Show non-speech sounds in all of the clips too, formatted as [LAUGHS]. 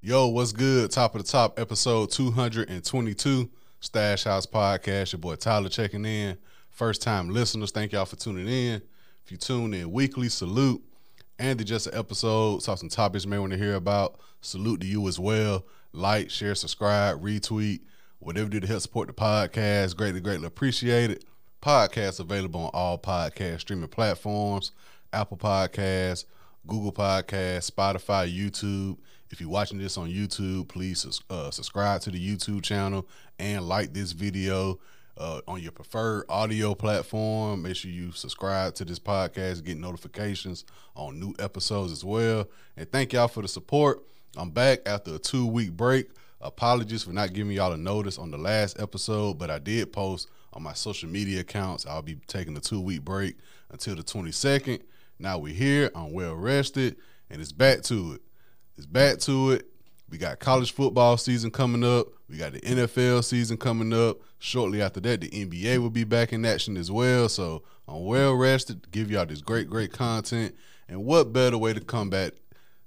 Yo, what's good? Top of the top, episode 222, Stash House Podcast. Your boy Tyler checking in. First time listeners, thank y'all for tuning in. If you tune in weekly, salute. And it's just an episode, saw some topics you may want to hear about. Salute to you as well. Like, share, subscribe, retweet, whatever you do to help support the podcast. Greatly, greatly appreciate it. Podcast available on all podcast streaming platforms, Apple Podcasts, Google Podcasts, Spotify, YouTube. If you're watching this on YouTube, please uh, subscribe to the YouTube channel and like this video uh, on your preferred audio platform. Make sure you subscribe to this podcast, get notifications on new episodes as well. And thank y'all for the support. I'm back after a two week break. Apologies for not giving y'all a notice on the last episode, but I did post on my social media accounts. I'll be taking a two week break until the 22nd. Now we're here. I'm well rested, and it's back to it. It's back to it. We got college football season coming up. We got the NFL season coming up. Shortly after that, the NBA will be back in action as well. So I'm well rested give y'all this great, great content. And what better way to come back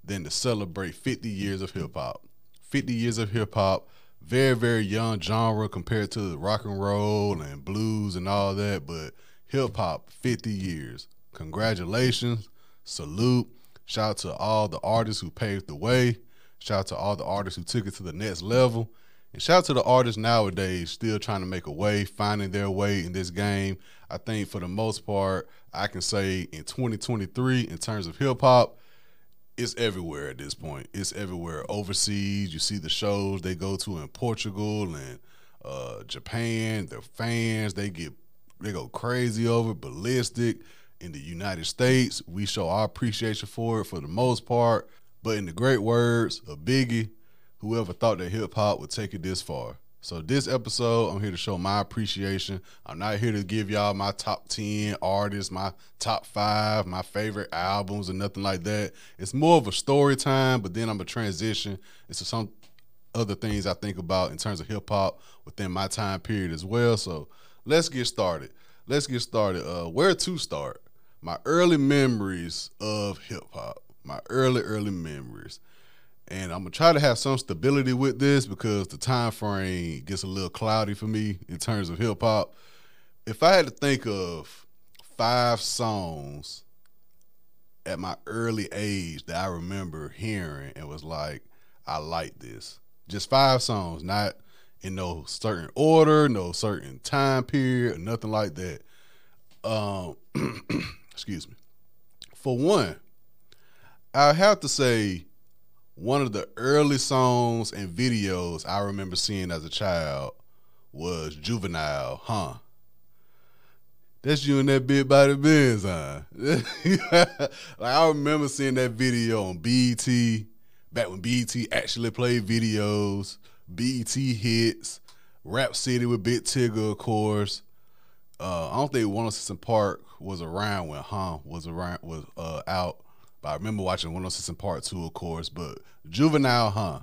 than to celebrate 50 years of hip hop? 50 years of hip hop. Very, very young genre compared to rock and roll and blues and all that. But hip hop, 50 years. Congratulations. Salute. Shout out to all the artists who paved the way. Shout out to all the artists who took it to the next level. And shout out to the artists nowadays still trying to make a way, finding their way in this game. I think for the most part, I can say in 2023, in terms of hip hop, it's everywhere at this point. It's everywhere overseas. You see the shows they go to in Portugal and uh, Japan. Their fans they get they go crazy over ballistic. In the United States, we show our appreciation for it for the most part. But in the great words of Biggie, whoever thought that hip hop would take it this far. So this episode, I'm here to show my appreciation. I'm not here to give y'all my top 10 artists, my top five, my favorite albums, or nothing like that. It's more of a story time, but then I'm a transition into some other things I think about in terms of hip hop within my time period as well. So let's get started. Let's get started. Uh, where to start? My early memories of hip hop. My early, early memories and I'm gonna try to have some stability with this because the time frame gets a little cloudy for me in terms of hip hop. If I had to think of five songs at my early age that I remember hearing and was like, I like this. Just five songs, not in no certain order, no certain time period, nothing like that. Um, [CLEARS THROAT] excuse me. For one, I have to say one of the early songs and videos I remember seeing as a child was Juvenile, huh? That's you and that big body Benz, huh? [LAUGHS] like I remember seeing that video on BET back when BET actually played videos, BET hits, Rap City with Big Tigger, of course. Uh, I don't think 106 Park was around when Huh was around was uh, out. I remember watching 106 and Part 2, of course. But Juvenile, huh?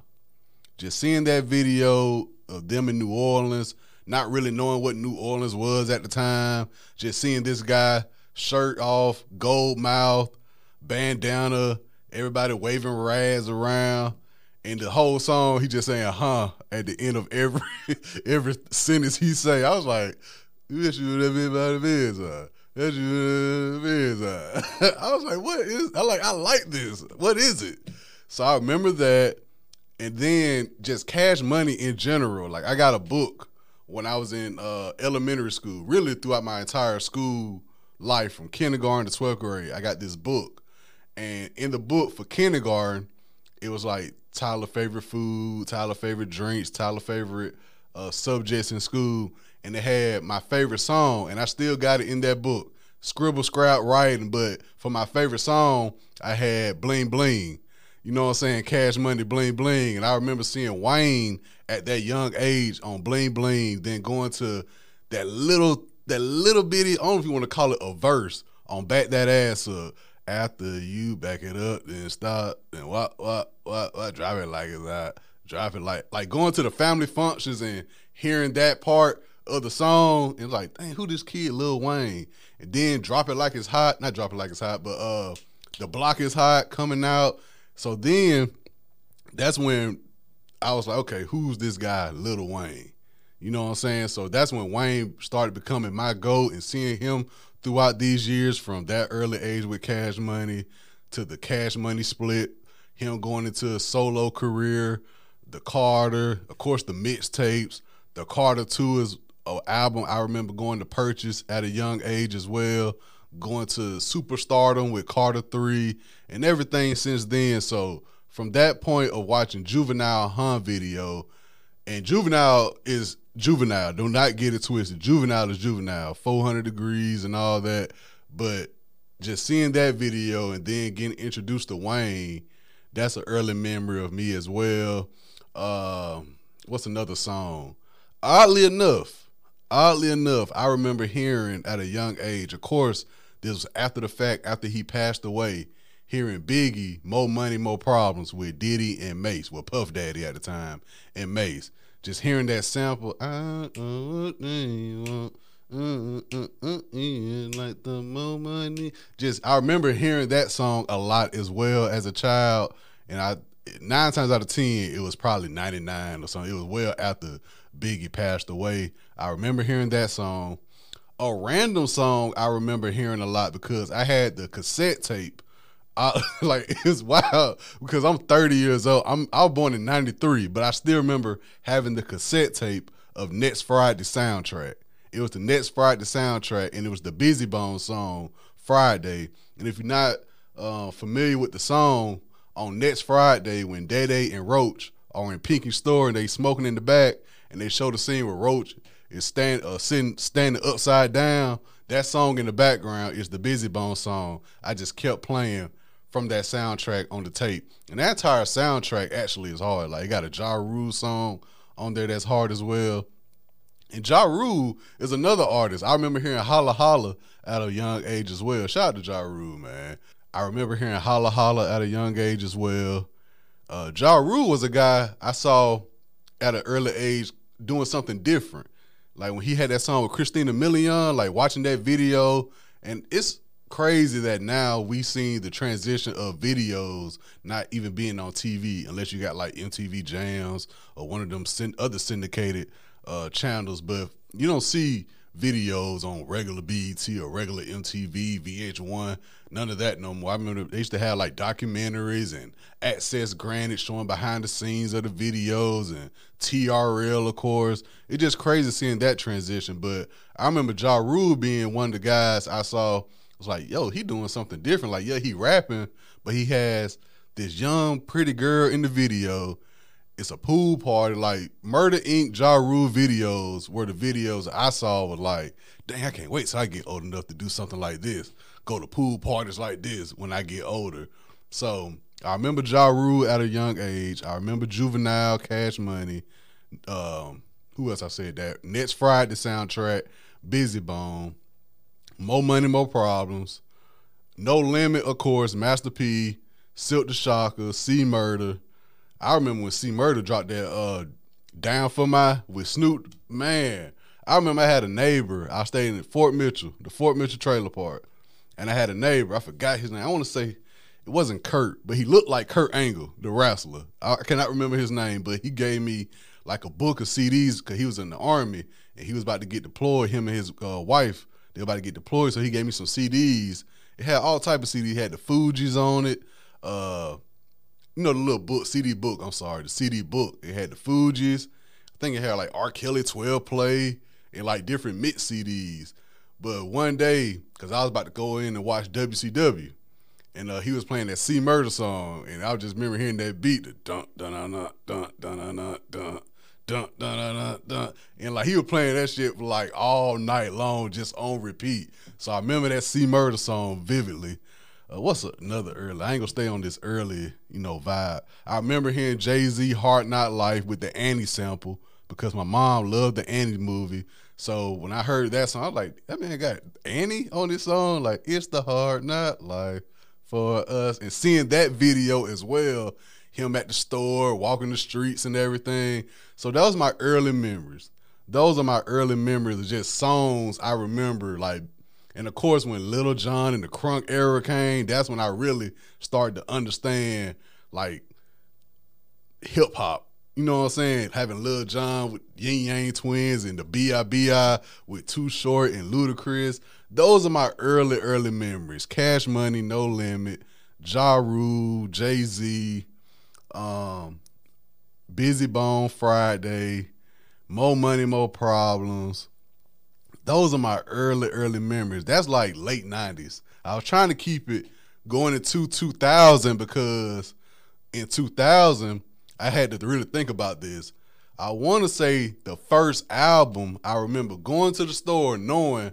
Just seeing that video of them in New Orleans, not really knowing what New Orleans was at the time, just seeing this guy, shirt off, gold mouth, bandana, everybody waving rags around. And the whole song, he just saying "huh" at the end of every [LAUGHS] every sentence he say. I was like, "You should have been about the is, huh?" That's [LAUGHS] I was like, what is? I like, I like this. What is it? So I remember that, and then just Cash Money in general. Like I got a book when I was in uh, elementary school. Really, throughout my entire school life, from kindergarten to twelfth grade, I got this book, and in the book for kindergarten, it was like Tyler favorite food, Tyler favorite drinks, Tyler favorite uh, subjects in school, and it had my favorite song, and I still got it in that book. Scribble, scrap, writing, but for my favorite song, I had Bling Bling. You know what I'm saying? Cash Money, Bling Bling. And I remember seeing Wayne at that young age on Bling Bling, then going to that little, that little bitty, I don't know if you want to call it a verse on Back That Ass Up. After you back it up, then stop, then what, what, what, what, drive it like it's that. drop it like like going to the family functions and hearing that part of the song and like, dang, who this kid, Lil Wayne? And then drop it like it's hot. Not drop it like it's hot, but uh the block is hot coming out. So then that's when I was like, okay, who's this guy, Lil Wayne? You know what I'm saying? So that's when Wayne started becoming my goat and seeing him throughout these years from that early age with Cash Money to the Cash Money split, him going into a solo career, the Carter, of course the mixtapes, the Carter 2 is an album I remember going to purchase at a young age as well, going to superstardom with Carter 3 and everything since then. So from that point of watching Juvenile Hun video, and Juvenile is Juvenile. Do not get it twisted. Juvenile is Juvenile. 400 degrees and all that. But just seeing that video and then getting introduced to Wayne, that's an early memory of me as well. Uh, what's another song? Oddly enough, oddly enough, I remember hearing at a young age. Of course, this was after the fact, after he passed away. Hearing Biggie, more money, more problems with Diddy and Mase, with Puff Daddy at the time, and Mase. Just hearing that sample, I uh, uh, uh, like the more money. Just I remember hearing that song a lot as well as a child, and I nine times out of ten it was probably ninety nine or something. It was well after Biggie passed away. I remember hearing that song. A random song I remember hearing a lot because I had the cassette tape. I, [LAUGHS] like [LAUGHS] it's wild because I'm 30 years old. I'm I was born in '93, but I still remember having the cassette tape of Next Friday soundtrack. It was the Next Friday soundtrack, and it was the Bizzy Bone song Friday. And if you're not uh, familiar with the song, on Next Friday when Day Day and Roach are in Pinky's store and they smoking in the back, and they show the scene where Roach is stand uh, sitting standing upside down. That song in the background is the Bizzy Bone song. I just kept playing from that soundtrack on the tape, and that entire soundtrack actually is hard. Like it got a Ja Rule song on there that's hard as well. And Ja Rule is another artist. I remember hearing Holla Holla at a young age as well. Shout out to Ja Rule, man. I remember hearing Holla Holla at a young age as well. Uh, ja Rule was a guy I saw at an early age doing something different. Like when he had that song with Christina Milian, like watching that video, and it's crazy that now we seen the transition of videos not even being on TV unless you got like MTV Jams or one of them other syndicated uh, channels, but you don't see videos on regular BET or regular MTV, VH1, none of that no more. I remember they used to have like documentaries and access granted showing behind the scenes of the videos and TRL, of course. It's just crazy seeing that transition. But I remember Ja Rule being one of the guys I saw was like, yo, he doing something different. Like, yeah, he rapping, but he has this young, pretty girl in the video it's a pool party. Like Murder Inc. Ja Rule videos were the videos I saw were like, dang, I can't wait till I get old enough to do something like this. Go to pool parties like this when I get older. So I remember Ja Rule at a young age. I remember Juvenile, Cash Money. Um, who else I said that? Next Friday soundtrack, Bizzy Bone, More Money, More Problems, No Limit, of course, Master P, Silk the Shocker, C Murder, I remember when C Murder dropped that uh down for my with Snoop. Man, I remember I had a neighbor. I stayed in Fort Mitchell, the Fort Mitchell trailer park, and I had a neighbor. I forgot his name. I want to say it wasn't Kurt, but he looked like Kurt Angle, the wrestler. I cannot remember his name, but he gave me like a book of CDs because he was in the army and he was about to get deployed. Him and his uh, wife, they were about to get deployed, so he gave me some CDs. It had all type of CDs. It had the Fugees on it. Uh, you know the little book CD book. I'm sorry, the CD book. It had the Fugees. I think it had like R. Kelly 12 play and like different mix CDs. But one day, because I was about to go in and watch WCW, and uh, he was playing that C Murder song, and I just remember hearing that beat, the dun dun dun dun dun dun dun dun dun dun dun dun, and like he was playing that shit for like all night long, just on repeat. So I remember that C Murder song vividly. Uh, what's another early? I ain't gonna stay on this early, you know, vibe. I remember hearing Jay Z "Hard Knock Life" with the Annie sample because my mom loved the Annie movie. So when I heard that song, I was like, "That man got Annie on this song." Like, it's the hard knock life for us. And seeing that video as well, him at the store, walking the streets and everything. So that was my early memories. Those are my early memories of just songs I remember. Like, and of course, when Lil Jon and the Crunk era came, that's when I really started to understand like hip hop. You know what I'm saying? Having Lil Jon with Ying Yang Twins and the Bia' Bia' with Too Short and Ludacris. Those are my early, early memories. Cash Money, No Limit, Ja Rule, Jay Z, um, Bizzy Bone Friday, More Money, More Problems. Those are my early, early memories. That's like late 90s. I was trying to keep it going into 2000 because in 2000, I had to really think about this. I want to say the first album I remember going to the store knowing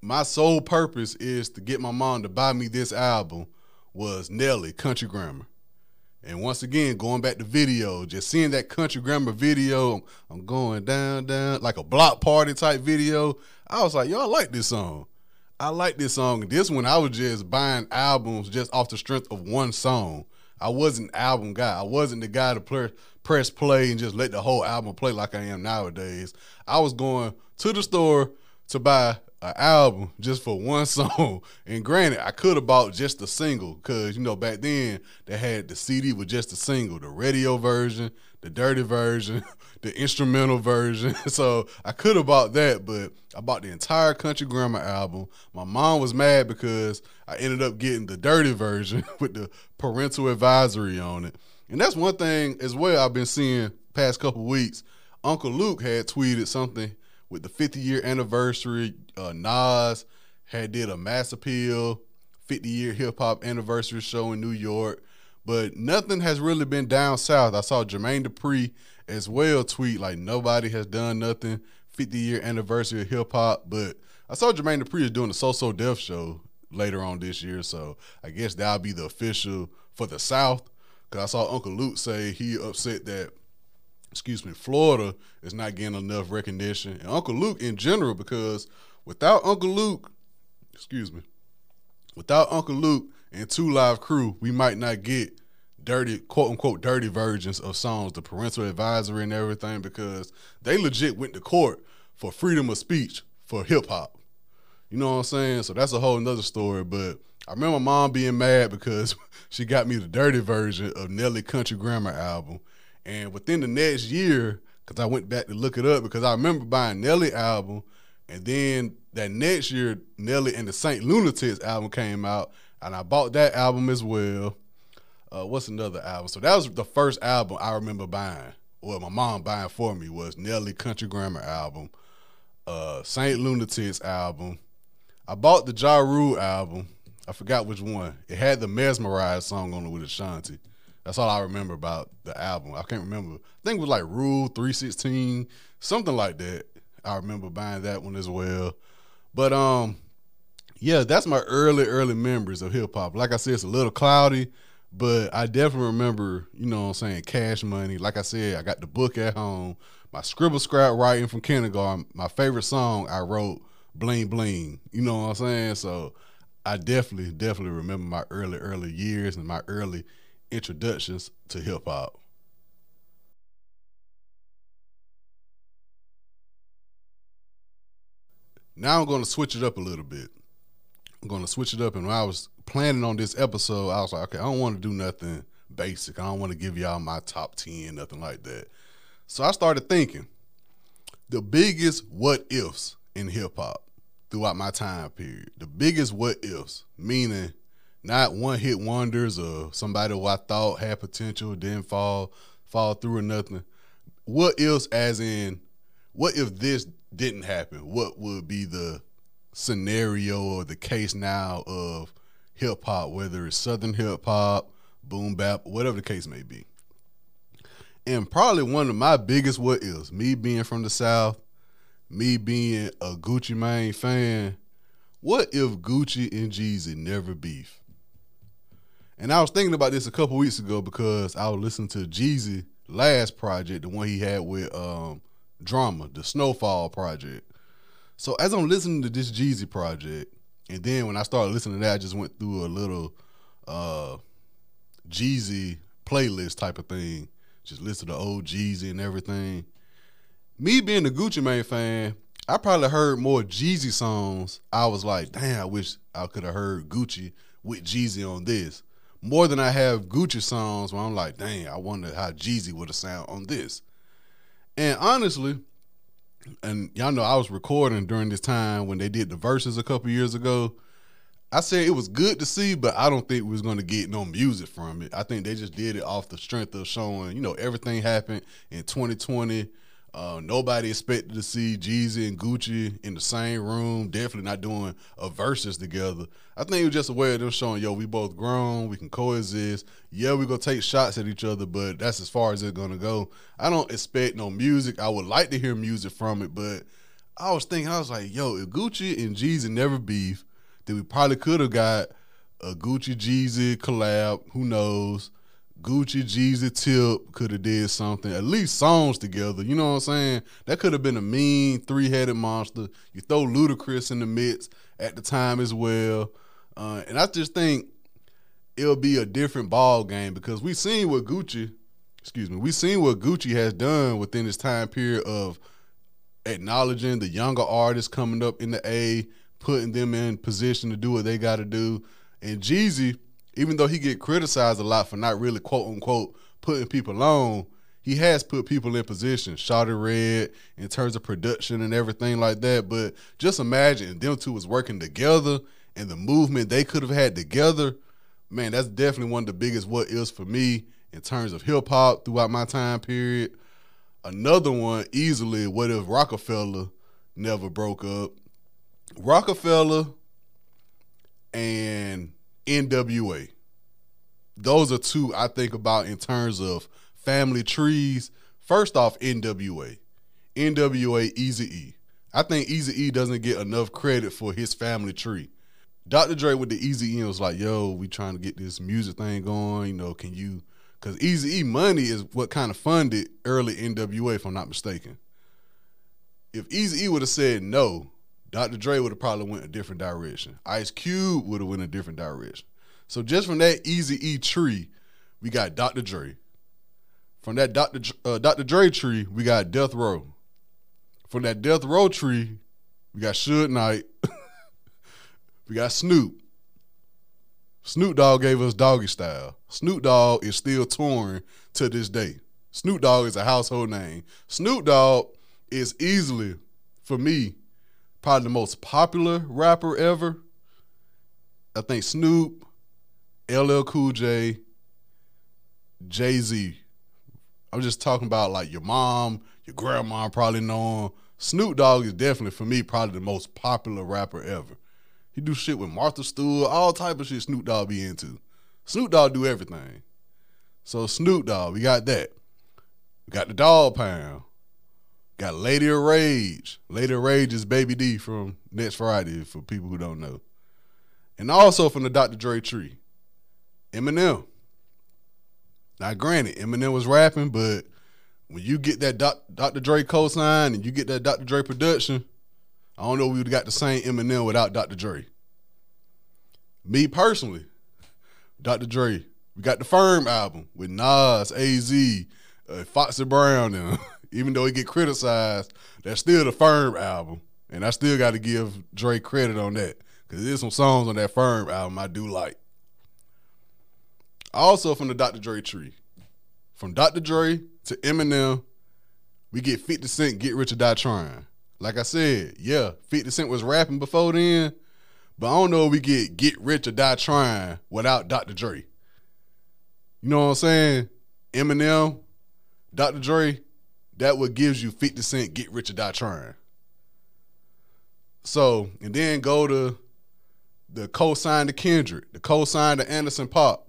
my sole purpose is to get my mom to buy me this album was Nelly Country Grammar. And once again, going back to video, just seeing that country grammar video, I'm going down, down, like a block party type video. I was like, yo, I like this song. I like this song. This one, I was just buying albums just off the strength of one song. I wasn't album guy. I wasn't the guy to play, press play and just let the whole album play like I am nowadays. I was going to the store to buy an album just for one [LAUGHS] song. And granted, I could have bought just the single because you know back then they had the CD with just the single, the radio version, the dirty version, [LAUGHS] the instrumental version. [LAUGHS] So I could have bought that, but I bought the entire Country Grammar album. My mom was mad because I ended up getting the dirty version with the parental advisory on it. And that's one thing as well I've been seeing past couple weeks. Uncle Luke had tweeted something with the 50 year anniversary. Uh, Nas had did a mass appeal, 50 year hip hop anniversary show in New York, but nothing has really been down south. I saw Jermaine Dupri as well tweet like nobody has done nothing 50 year anniversary of hip hop, but I saw Jermaine Dupri is doing a So So Def show later on this year, so I guess that'll be the official for the South. Cause I saw Uncle Luke say he upset that excuse me, Florida is not getting enough recognition, and Uncle Luke in general, because without Uncle Luke, excuse me, without Uncle Luke and Two Live Crew, we might not get dirty, quote unquote, dirty versions of songs, the parental advisory and everything, because they legit went to court for freedom of speech for hip hop. You know what I'm saying? So that's a whole nother story. But I remember mom being mad because [LAUGHS] she got me the dirty version of Nelly Country Grammar album. And within the next year, because I went back to look it up, because I remember buying Nelly album, and then that next year, Nelly and the Saint Lunatics album came out, and I bought that album as well. Uh, what's another album? So that was the first album I remember buying. Well, my mom buying for me was Nelly Country Grammar album, uh, Saint Lunatics album. I bought the Ja Rule album. I forgot which one. It had the Mesmerize song on it with Ashanti. That's all I remember about the album. I can't remember. I think it was like Rule 316, something like that. I remember buying that one as well. But um, yeah, that's my early, early memories of hip hop. Like I said, it's a little cloudy, but I definitely remember, you know what I'm saying, cash money. Like I said, I got the book at home, my scribble scrap writing from kindergarten. My favorite song I wrote, Bling Bling. You know what I'm saying? So I definitely, definitely remember my early, early years and my early introductions to hip hop. Now I'm going to switch it up a little bit. I'm going to switch it up. And when I was planning on this episode, I was like, okay, I don't want to do nothing basic. I don't want to give y'all my top 10, nothing like that. So I started thinking the biggest what ifs in hip hop throughout my time period. The biggest what ifs, meaning not one hit wonders or somebody who I thought had potential didn't fall fall through or nothing. What else? As in, what if this didn't happen? What would be the scenario or the case now of hip hop, whether it's southern hip hop, boom bap, whatever the case may be. And probably one of my biggest what is me being from the South, me being a Gucci Mane fan. What if Gucci and Jeezy never beef? And I was thinking about this a couple weeks ago because I was listening to Jeezy last project, the one he had with um, Drama, the Snowfall project. So as I'm listening to this Jeezy project, and then when I started listening to that, I just went through a little uh, Jeezy playlist type of thing. Just listen to old Jeezy and everything. Me being a Gucci Mane fan, I probably heard more Jeezy songs. I was like, damn, I wish I could have heard Gucci with Jeezy on this. More than I have Gucci songs where I'm like, dang, I wonder how Jeezy would have sound on this. And honestly, and y'all know I was recording during this time when they did the Verzuz a couple years ago. I said it was good to see, but I don't think we was to get no music from it. I think they just did it off the strength of showing, you know, everything happened in 2020. Uh, nobody expected to see Jeezy and Gucci in the same room. Definitely not doing a Verzuz together. I think it was just a way of them showing, yo, we both grown, we can coexist. Yeah, we gonna take shots at each other, but that's as far as it's gonna go. I don't expect no music. I would like to hear music from it, but I was thinking, I was like, yo, if Gucci and Jeezy never beef, then we probably could have got a Gucci Jeezy collab. Who knows? Gucci, Jeezy, Tip could have did something, at least songs together. You know what I'm saying? That could have been a mean three headed monster. You throw Ludacris in the mix at the time as well, uh, and I just think it'll be a different ball game because we seen what Gucci, excuse me, we seen what Gucci has done within this time period of acknowledging the younger artists coming up in the A, putting them in position to do what they got to do, and Jeezy even though he get criticized a lot for not really quote unquote putting people on, he has put people in position. Shawty Red in terms of production and everything like that. But just imagine them two was working together and the movement they could have had together. Man, that's definitely one of the biggest what is for me in terms of hip hop throughout my time period. Another one easily, what if Roc-A-Fella never broke up? Roc-A-Fella and NWA. Those are two I think about in terms of family trees. First off, NWA. NWA Eazy E. I think Eazy E doesn't get enough credit for his family tree. Dr. Dre with the Eazy E was like, yo, we trying to get this music thing going. You know, can you? Because Eazy E money is what kind of funded early NWA, if I'm not mistaken. If Eazy E would have said no, Dr. Dre would have probably went a different direction. Ice Cube would have went a different direction. So just from that Eazy E tree, we got Dr. Dre. From that Dr. Uh, Dr. Dre tree, we got Death Row. From that Death Row tree, we got Suge Knight. [LAUGHS] we got Snoop. Snoop Dogg gave us Doggy Style. Snoop Dogg is still touring to this day. Snoop Dogg is a household name. Snoop Dogg is easily, for me, probably the most popular rapper ever. I think Snoop, LL Cool J, Jay Z. I'm just talking about like your mom, your grandma probably know him. Snoop Dogg is definitely for me probably the most popular rapper ever. He do shit with Martha Stewart, all type of shit Snoop Dogg be into. Snoop Dogg do everything. So Snoop Dogg, we got that. We got the Dog Pound. Got Lady of Rage. Lady of Rage is Baby D from Next Friday for people who don't know. And also from the Dr. Dre tree. Eminem. Now, granted, Eminem was rapping, but when you get that Doc, Dr. Dre cosign and you get that Dr. Dre production, I don't know if we would have got the same Eminem without Dr. Dre. Me personally, Dr. Dre, we got the Firm album with Nas, AZ, uh, Foxy Brown, and [LAUGHS] even though he get criticized, that's still the Firm album, and I still got to give Dre credit on that because there's some songs on that Firm album I do like. Also from the Dr. Dre tree. From Dr. Dre to Eminem, we get 50 Cent Get Rich or Die Trying. Like I said, yeah, 50 Cent was rapping before then, but I don't know if we get Get Rich or Die Trying without Dr. Dre. You know what I'm saying? Eminem, Dr. Dre, that what gives you 50 Cent Get Rich or Die Trying. So, and then go to the co-sign to Kendrick, the co-sign to Anderson .Paak,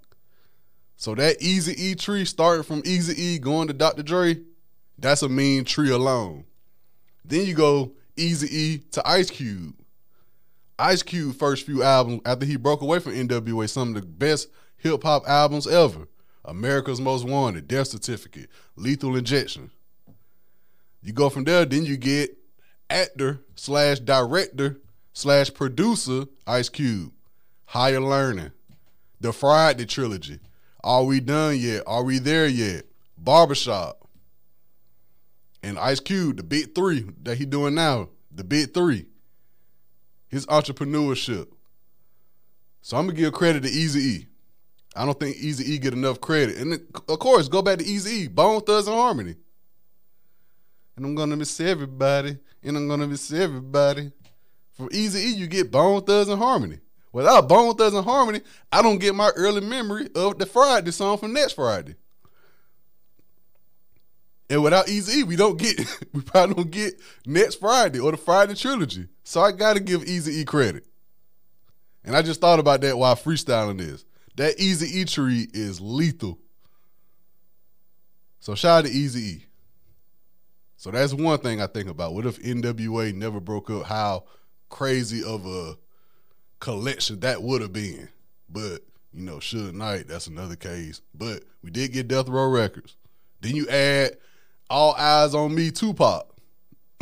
so that Eazy E tree started from Eazy E going to Dr. Dre, that's a mean tree alone. Then you go Eazy E to Ice Cube. Ice Cube first few albums after he broke away from NWA, some of the best hip hop albums ever. America's Most Wanted, Death Certificate, Lethal Injection. You go from there, then you get actor slash director slash producer Ice Cube, Higher Learning, the Friday trilogy, Are we done yet? Are we there yet? Barbershop. And Ice Cube, the big three that he doing now, the big three. His entrepreneurship. So I'm gonna give credit to Eazy E. I don't think Eazy E get enough credit. And of course, go back to Eazy E, Bone Thugs-n-Harmony. And I'm gonna miss everybody, and I'm gonna miss everybody. From Eazy E, you get Bone Thugs-n-Harmony. Without Bone Thugs-n-Harmony, I don't get my early memory of the Friday song from next Friday. And without Eazy E, we don't get [LAUGHS] we probably don't get next Friday or the Friday trilogy. So I gotta give Eazy E credit. And I just thought about that while freestyling this. That Eazy E tree is lethal. So shout out to Eazy E. So that's one thing I think about. What if NWA never broke up? How crazy of a collection that would have been. But, you know, Suge Knight, that's another case. But we did get Death Row Records. Then you add All Eyes on Me Tupac. [LAUGHS]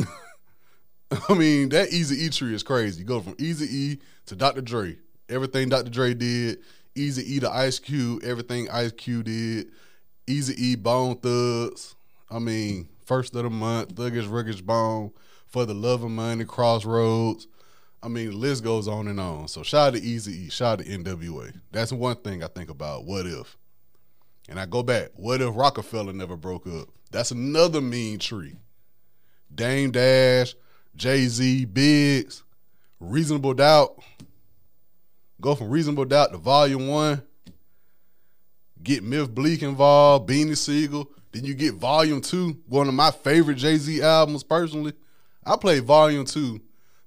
I mean, that Eazy E tree is crazy. You go from Eazy E to Dr. Dre. Everything Dr. Dre did. Eazy E to Ice Cube. Everything Ice Cube did. Eazy E Bone Thugs. I mean, first of the month, Thuggish Ruggish Bone, For the Love of Money, Crossroads. I mean, the list goes on and on. So shout out to Eazy E, shout out to NWA. That's one thing I think about. What if? And I go back. What if Roc-A-Fella never broke up? That's another mean tree. Dame Dash, Jay Z, Biggs, Reasonable Doubt. Go from Reasonable Doubt to Volume One. Get Memphis Bleek involved, Beanie Sigel. Then you get Volume Two, one of my favorite Jay Z albums personally. I played Volume Two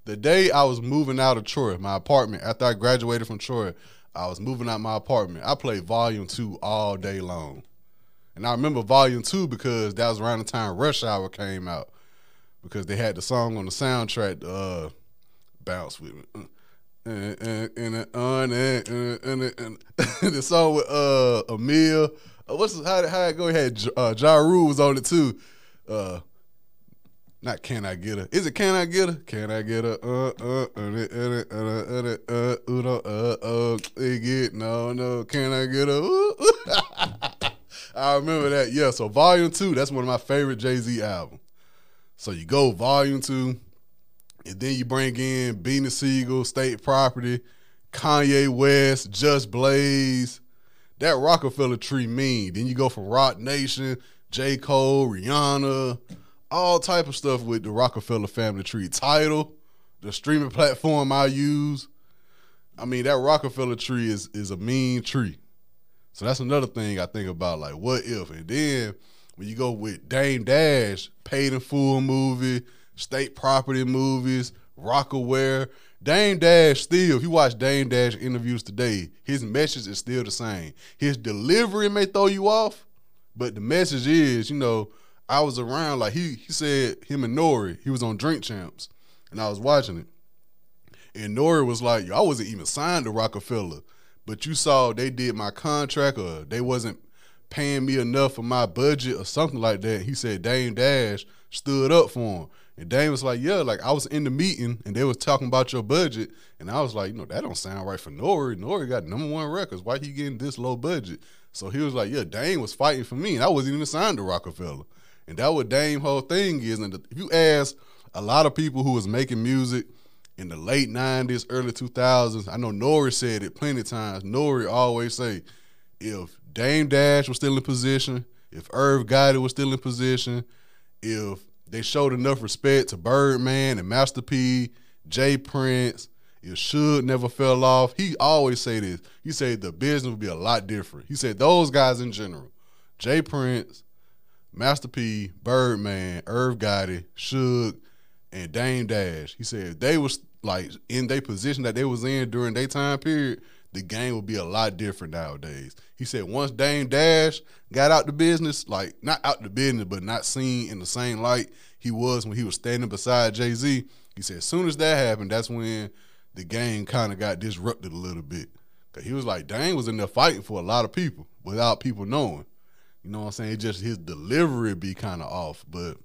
the day I was moving out of Troy, my apartment. After I graduated from Troy, I was moving out my apartment. I played Volume Two all day long, and I remember Volume Two because that was around the time Rush Hour came out because they had the song on the soundtrack, uh, "Bounce with Me." And, and, and, and, and, and, and the song with uh uh, what's how how it go? Had uh, Ja Rule was on it too. Uh, not can I get her? Is it can I get her? Can I get her? Uh uh uh uh uh uh uh uh uh uh get no no. Can I get her? I remember that. Yeah. So Volume Two. That's one of my favorite Jay Z albums. So you go Volume Two, and then you bring in Beanie Sigel, State Property, Kanye West, Just Blaze. That Roc-A-Fella tree mean. Then you go from Roc Nation, J Cole, Rihanna all type of stuff with the Roc-A-Fella family tree. Tidal, the streaming platform I use. I mean, that Roc-A-Fella tree is is a mean tree. So that's another thing I think about, like, what if? And then when you go with Dame Dash, paid in full movie, state property movies, Rocawear, Dame Dash still, if you watch Dame Dash interviews today, his message is still the same. His delivery may throw you off, but the message is, you know, I was around. Like he he said him and Nori, he was on Drink Champs, and I was watching it. And Nori was like, Yo, I wasn't even signed to Roc-A-Fella, but you saw they did my contract or they wasn't paying me enough for my budget or something like that. He said Dame Dash stood up for him. And Dame was like, yeah, like I was in the meeting and they was talking about your budget. And I was like, you know, that don't sound right for Nori. Nori got number one records. Why he getting this low budget? So he was like, yeah, Dame was fighting for me. And I wasn't even signed to Roc-A-Fella. And that what Dame whole thing is. And if you ask a lot of people who was making music in the late '90s, early 2000s, I know Nori said it plenty of times. Nori always say, if Dame Dash was still in position, if Irv Gotti was still in position, if they showed enough respect to Birdman and Master P, J Prince, if Suge never fell off, he always say this. He said the business would be a lot different. He said those guys in general, J Prince, Master P, Birdman, Irv Gotti, Suge, and Dame Dash. He said they was like in their position that they was in during their time period, the game would be a lot different nowadays. He said once Dame Dash got out the business, like not out the business, but not seen in the same light he was when he was standing beside Jay Z. He said as soon as that happened, that's when the game kind of got disrupted a little bit. Cause he was like, Dame was in there fighting for a lot of people without people knowing. You know what I'm saying? just his delivery be kind of off. But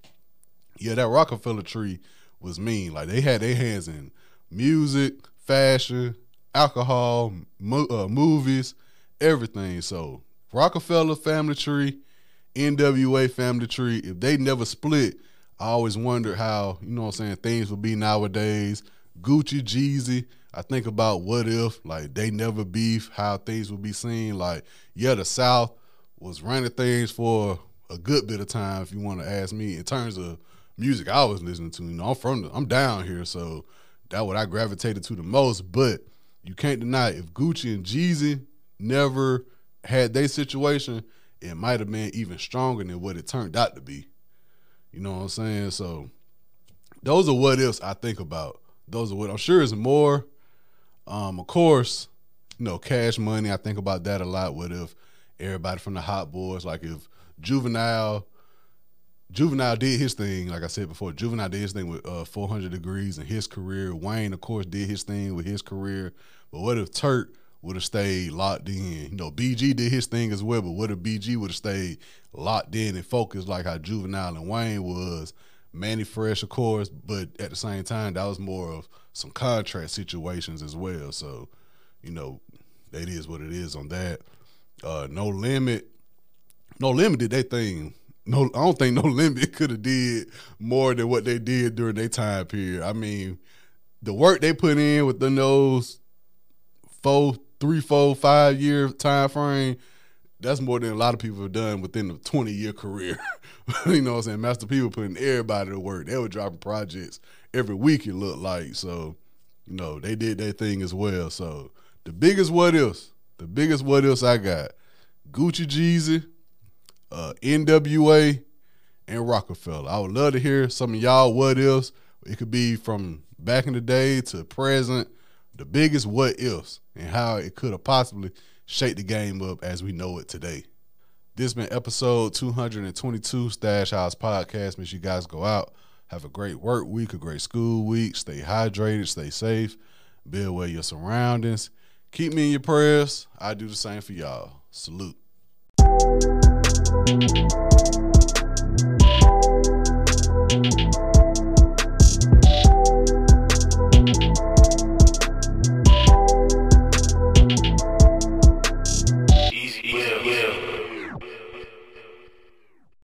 yeah, that Roc-A-Fella tree was mean. Like they had their hands in music, fashion, alcohol, mo- uh, movies, everything. So Roc-A-Fella family tree, NWA family tree, if they never split, I always wondered how, you know what I'm saying, things would be nowadays. Gucci, Jeezy, I think about what if, like, they never beef, how things would be seen. Like, yeah, the South was running things for a good bit of time, if you want to ask me, in terms of music I was listening to. You know, I'm from, the, I'm down here, so that what I gravitated to the most. But you can't deny if Gucci and Jeezy never had their situation, it might have been even stronger than what it turned out to be. You know what I'm saying? So those are what ifs I think about. Those are what I'm sure is more. Um, of course, you know, cash money. I think about that a lot. What if everybody from the Hot Boys, like if Juvenile, Juvenile did his thing, like I said before, Juvenile did his thing with uh, 400 degrees in his career. Wayne, of course, did his thing with his career. But what if Turk would have stayed locked in? You know, BG did his thing as well, but what if BG would have stayed locked in and focused like how Juvenile and Wayne was? Mannie Fresh, of course, but at the same time, that was more of some contract situations as well. So, you know, that is what it is on that. Uh, no limit, no limit did they thing. No, I don't think no [LAUGHS] limit could have did more than what they did during their time period. I mean, the work they put in with the nose four, three, four, five year time frame, that's more than a lot of people have done within a 20 year career. [LAUGHS] you know what I'm saying? Master P putting everybody to work. They were dropping projects every week, it looked like. So, you know, they did their thing as well. So, the biggest what else, the biggest what else I got Gucci Jeezy, uh, NWA, and Roc-A-Fella. I would love to hear some of y'all what ifs. It could be from back in the day to present, the biggest what ifs, and how it could have possibly shaped the game up as we know it today. This has been episode 222 Stash House Podcast. Make sure you guys go out, have a great work week, a great school week, stay hydrated, stay safe, be aware of your surroundings. Keep me in your prayers. I do the same for y'all. Salute. Thank you.